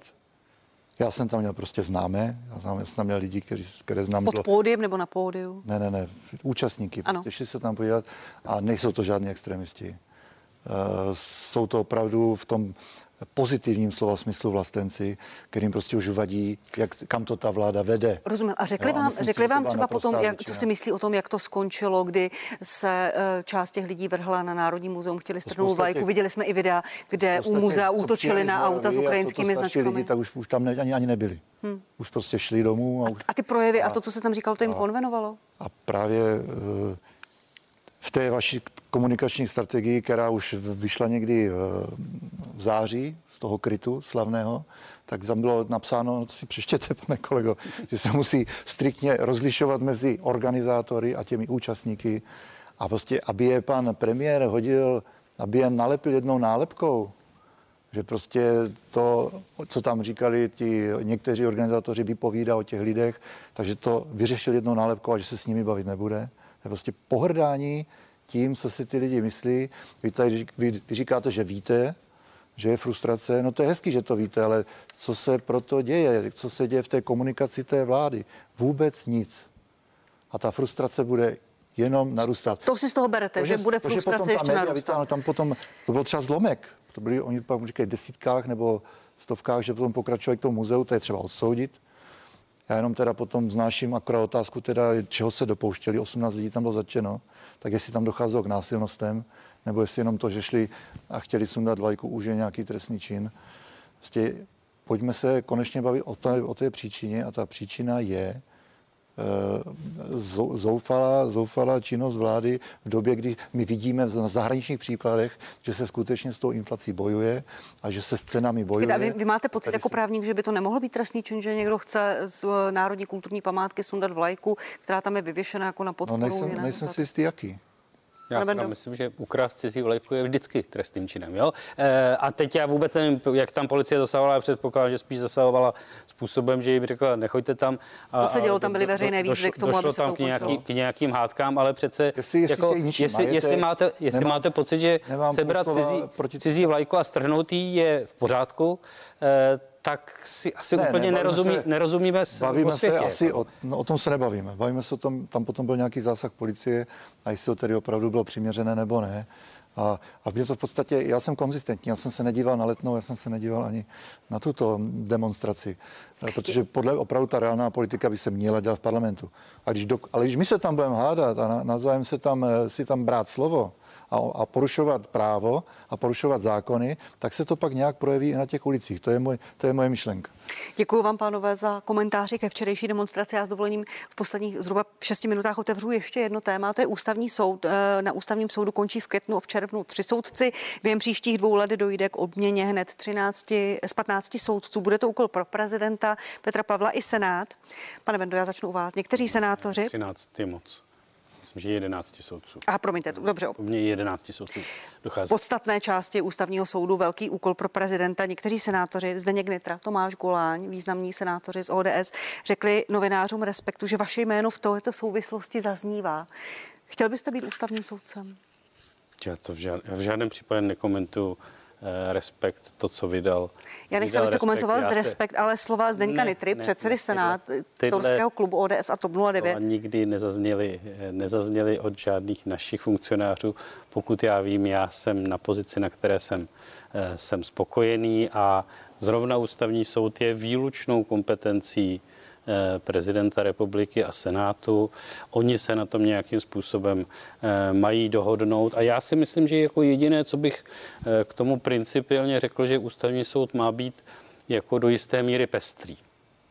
Já jsem tam měl prostě známé, já jsem tam měl lidi, kteří, které znám. Pod pódiem nebo na pódiu? Ne, ne, ne, účastníky. Ano. Prostě se tam podívat a nejsou to žádní extremisti. Uh, jsou to opravdu v tom pozitivním slova smyslu vlastenci, kterým prostě už vadí, jak, kam to ta vláda vede. Rozumím. A řekli jo, vám, a řekli vám třeba potom, jak, co si myslí o tom, jak to skončilo, kdy se uh, část těch lidí vrhla na Národní muzeum, chtěli strhnout vlajku. Viděli jsme i videa, kde u muzea útočili na auta s ukrajinskými značkami. lidi, tak už, už tam ne, ani, ani nebyli. Hmm. Už prostě šli domů. A, už, a ty projevy a, a to, co se tam říkalo, to jim a, konvenovalo? A právě uh, v té vaší komunikační strategii, která už vyšla někdy eh, v září z toho krytu slavného, tak tam bylo napsáno, to si přeštěte, [laughs] pane kolego, že se musí striktně rozlišovat mezi organizátory a těmi účastníky a prostě, aby je pan premiér hodil, aby je nalepil jednou nálepkou, že prostě to, co tam říkali ti někteří organizátoři, vypovídá o těch lidech, takže to vyřešil jednou nálepkou a že se s nimi bavit nebude. To prostě pohrdání tím, co si ty lidi myslí. Vy, tady, vy, vy říkáte, že víte, že je frustrace. No to je hezký, že to víte, ale co se proto děje? Co se děje v té komunikaci té vlády? Vůbec nic. A ta frustrace bude jenom narůstat. To si z toho berete, to, že, že bude frustrace ještě narůstat. Tam potom, to byl třeba zlomek. To byli, oni pak říkají desítkách nebo stovkách, že potom pokračovali k tomu muzeu, to je třeba odsoudit. Já jenom teda potom znáším akorát otázku teda, čeho se dopouštěli, 18 lidí tam bylo začeno, tak jestli tam docházelo k násilnostem, nebo jestli jenom to, že šli a chtěli sundat vlajku, už je nějaký trestný čin. Vlastně pojďme se konečně bavit o té, o té příčině a ta příčina je, zoufalá, zoufalá činnost vlády v době, kdy my vidíme na zahraničních příkladech, že se skutečně s tou inflací bojuje a že se s cenami bojuje. A vy, vy máte pocit jako právník, že by to nemohl být trestný čin, že někdo chce z Národní kulturní památky sundat vlajku, která tam je vyvěšena jako na podporu? No nejsem, nejsem si jistý, jaký. Já teda myslím, že ukrást cizí vlajku je vždycky trestným činem. Jo? E, a teď já vůbec nevím, jak tam policie zasahovala, já předpokládám, že spíš zasahovala způsobem, že jim řekla, nechoďte tam. A, to se dělo, tam byly veřejné výzvy k tomu, aby se tam to k, nějaký, k nějakým hádkám, ale přece, jestli, jestli, jako, jestli, majetek, jestli, máte, jestli nemám, máte pocit, že sebrat cizí, proti... cizí vlajku a strhnout je v pořádku, e, tak si asi ne, úplně nerozumí, se, nerozumíme Bavíme o světě, se asi, o, no, o tom se nebavíme. Bavíme se o tom, tam potom byl nějaký zásah policie a jestli to tedy opravdu bylo přiměřené nebo ne. A, a mě to v podstatě, já jsem konzistentní, já jsem se nedíval na letnou, já jsem se nedíval ani na tuto demonstraci, eh, protože podle opravdu ta reálná politika by se měla dělat v parlamentu. A když do, ale když my se tam budeme hádat a navzájem se tam, eh, si tam brát slovo, a, a porušovat právo a porušovat zákony, tak se to pak nějak projeví i na těch ulicích. To je, můj, to je moje myšlenka. Děkuji vám, pánové, za komentáři ke včerejší demonstraci. Já s dovolením v posledních zhruba šesti minutách otevřu ještě jedno téma. To je ústavní soud. Eh, na ústavním soudu končí v květnu v červnu tři soudci. Během příštích dvou let dojde k obměně hned 13 z 15 soudců. Bude to úkol pro prezidenta Petra Pavla i Senát. Pane Bendo, já začnu u vás. Někteří senátoři. 13 je moc. Myslím, že 11 soudců. A promiňte, dobře. U mě 11 soudců dochází. Podstatné části ústavního soudu velký úkol pro prezidenta. Někteří senátoři, Zdeněk Nitra, Tomáš Goláň, významní senátoři z ODS, řekli novinářům respektu, že vaše jméno v této souvislosti zaznívá. Chtěl byste být ústavním soudcem? Já to v, žád, v žádném případě nekomentuju Eh, respekt, to, co vydal. Já nechci, abyste komentoval se... respekt, ale slova Zdeňka ne, Nitry, ne, předsedy Senátorského klubu ODS a TOP 09. nikdy nezazněly, nezazněly od žádných našich funkcionářů. Pokud já vím, já jsem na pozici, na které jsem, eh, jsem spokojený a zrovna ústavní soud je výlučnou kompetencí Eh, prezidenta republiky a senátu. Oni se na tom nějakým způsobem eh, mají dohodnout. A já si myslím, že jako jediné, co bych eh, k tomu principiálně řekl, že ústavní soud má být jako do jisté míry pestrý.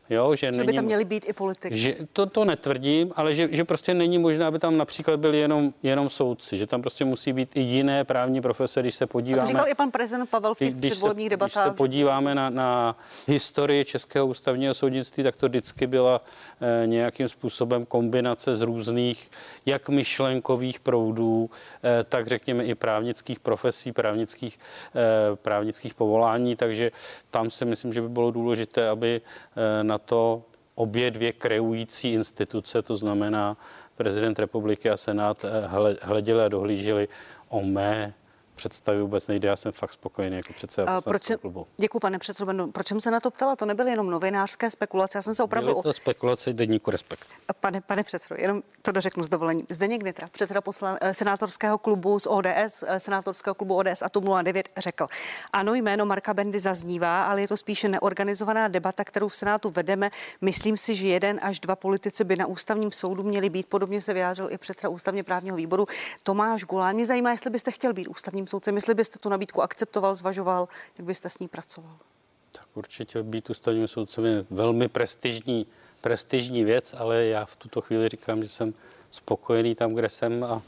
Jo, že, že není, by tam měli být i politiky. Že, to, to netvrdím, ale že, že prostě není možné, aby tam například byli jenom, jenom soudci, že tam prostě musí být i jiné právní profese, když se podíváme. A to říkal i pan prezident Pavel v těch když předvolebních se, debatách. Když se podíváme na, na historii Českého ústavního soudnictví, tak to vždycky byla eh, nějakým způsobem kombinace z různých, jak myšlenkových proudů, eh, tak řekněme i právnických profesí, právnických, eh, právnických povolání, takže tam si myslím, že by bylo důležité, aby eh, na to obě dvě kreující instituce, to znamená prezident republiky a senát, eh, hleděli a dohlíželi o mé představy vůbec nejde. Já jsem fakt spokojený jako předseda proč se, klubu. Děkuji, pane předsedo. Proč jsem se na to ptala? To nebyly jenom novinářské spekulace. Já jsem se opravdu. Byly to spekulace deníku Respekt. Pane, pane předsedo, jenom to dořeknu s dovolením. Zdeněk Nitra, předseda poslan, eh, senátorského klubu z ODS, eh, senátorského klubu ODS a TOP 09 řekl. Ano, jméno Marka Bendy zaznívá, ale je to spíše neorganizovaná debata, kterou v Senátu vedeme. Myslím si, že jeden až dva politici by na ústavním soudu měli být. Podobně se vyjádřil i předseda ústavně právního výboru Tomáš Gulán. Mě zajímá, jestli byste chtěl být ústavním soudcem, jestli byste tu nabídku akceptoval, zvažoval, jak byste s ní pracoval? Tak určitě být ústavním soudcem je velmi prestižní, prestižní věc, ale já v tuto chvíli říkám, že jsem spokojený tam, kde jsem a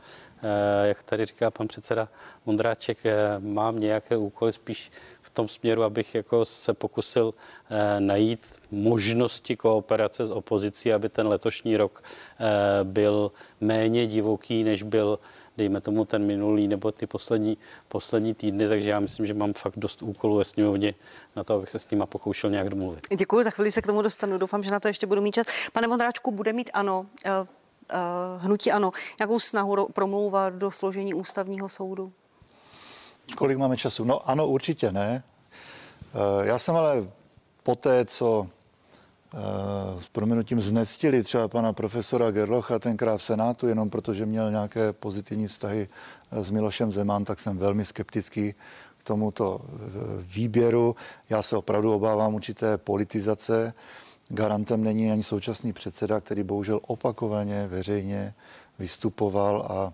eh, jak tady říká pan předseda Mondráček, eh, mám nějaké úkoly spíš v tom směru, abych jako se pokusil eh, najít možnosti kooperace s opozicí, aby ten letošní rok byl méně divoký, než byl dejme tomu ten minulý nebo ty poslední, poslední týdny, takže já myslím, že mám fakt dost úkolů ve sněmovně na to, abych se s nima pokoušel nějak domluvit. Děkuji, za chvíli se k tomu dostanu. Doufám, že na to ještě budu mít čas. Pane Vondráčku, bude mít ano, uh, uh, hnutí ano, nějakou snahu promlouvat do složení ústavního soudu? Kolik máme času? No ano, určitě ne. Uh, já jsem ale po té, co s proměnutím znectili třeba pana profesora Gerlocha tenkrát v Senátu, jenom protože měl nějaké pozitivní vztahy s Milošem Zeman, tak jsem velmi skeptický k tomuto výběru. Já se opravdu obávám určité politizace. Garantem není ani současný předseda, který bohužel opakovaně veřejně vystupoval a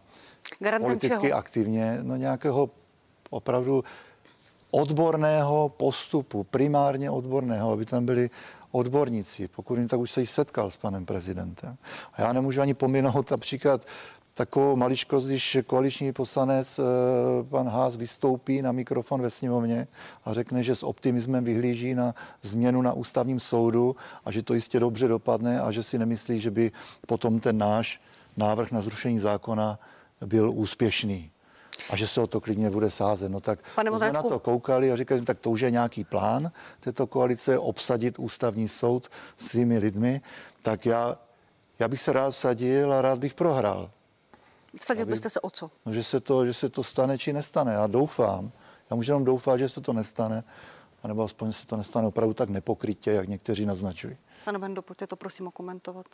Garantem politicky čeho? aktivně, no nějakého opravdu odborného postupu, primárně odborného, aby tam byli odborníci. Pokud jim tak už se jí setkal s panem prezidentem. A já nemůžu ani pominout například takovou maličkost, když koaliční poslanec eh, pan Ház vystoupí na mikrofon ve sněmovně a řekne, že s optimismem vyhlíží na změnu na ústavním soudu a že to jistě dobře dopadne a že si nemyslí, že by potom ten náš návrh na zrušení zákona byl úspěšný a že se o to klidně bude sázet. No tak Pane jsme na to koukali a říkali, tak to už je nějaký plán této koalice obsadit ústavní soud svými lidmi, tak já, já bych se rád sadil a rád bych prohrál. Vsadil aby, byste se o co? No, že, se to, že se to stane či nestane. Já doufám. Já můžu jenom doufat, že se to nestane, anebo aspoň se to nestane opravdu tak nepokrytě, jak někteří naznačují. Pane Bendo, pojďte to prosím okomentovat.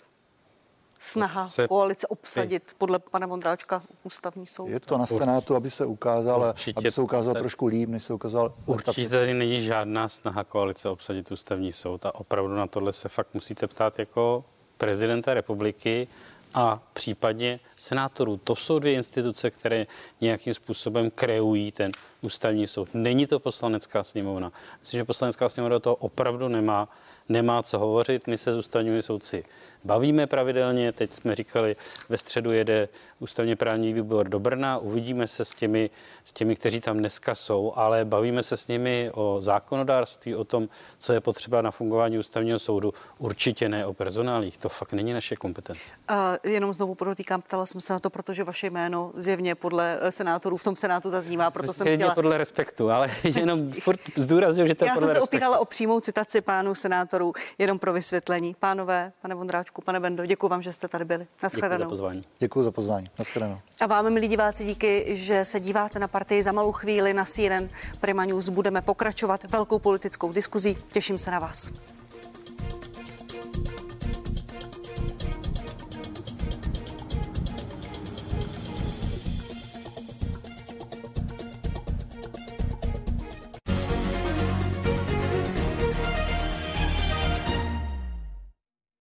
Snaha se- koalice obsadit podle pana Vondráčka ústavní soud? Je to na Senátu, aby se ukázal, Určitě. aby se ukázal trošku líp, než se ukázal. Určitě tady není žádná snaha koalice obsadit ústavní soud a opravdu na tohle se fakt musíte ptát jako prezidenta republiky a případně senátorů. To jsou dvě instituce, které nějakým způsobem kreují ten ústavní soud. Není to poslanecká sněmovna. Myslím, že poslanecká sněmovna do toho opravdu nemá, nemá co hovořit. My se s ústavními soudci bavíme pravidelně. Teď jsme říkali, ve středu jede ústavně právní výbor do Brna. Uvidíme se s těmi, s těmi, kteří tam dneska jsou, ale bavíme se s nimi o zákonodárství, o tom, co je potřeba na fungování ústavního soudu. Určitě ne o personálích. To fakt není naše kompetence. A jenom znovu podotýkám, ptala jsem se na to, protože vaše jméno zjevně podle eh, senátorů v tom senátu zaznívá, proto jsem Jedině chtěla... podle respektu, ale [laughs] jenom [laughs] furt zdůrazňuji, že to Já podle jsem se respektu. opírala o přímou citaci pánů senátorů. Jenom pro vysvětlení. Pánové, pane Vondráčku, pane Bendo, děkuji vám, že jste tady byli. Naschledanou. Děkuji za pozvání. Děkuji za pozvání. Naschledanou. A vám, milí diváci, díky, že se díváte na partii za malou chvíli na CNN Prima News. Budeme pokračovat velkou politickou diskuzí. Těším se na vás.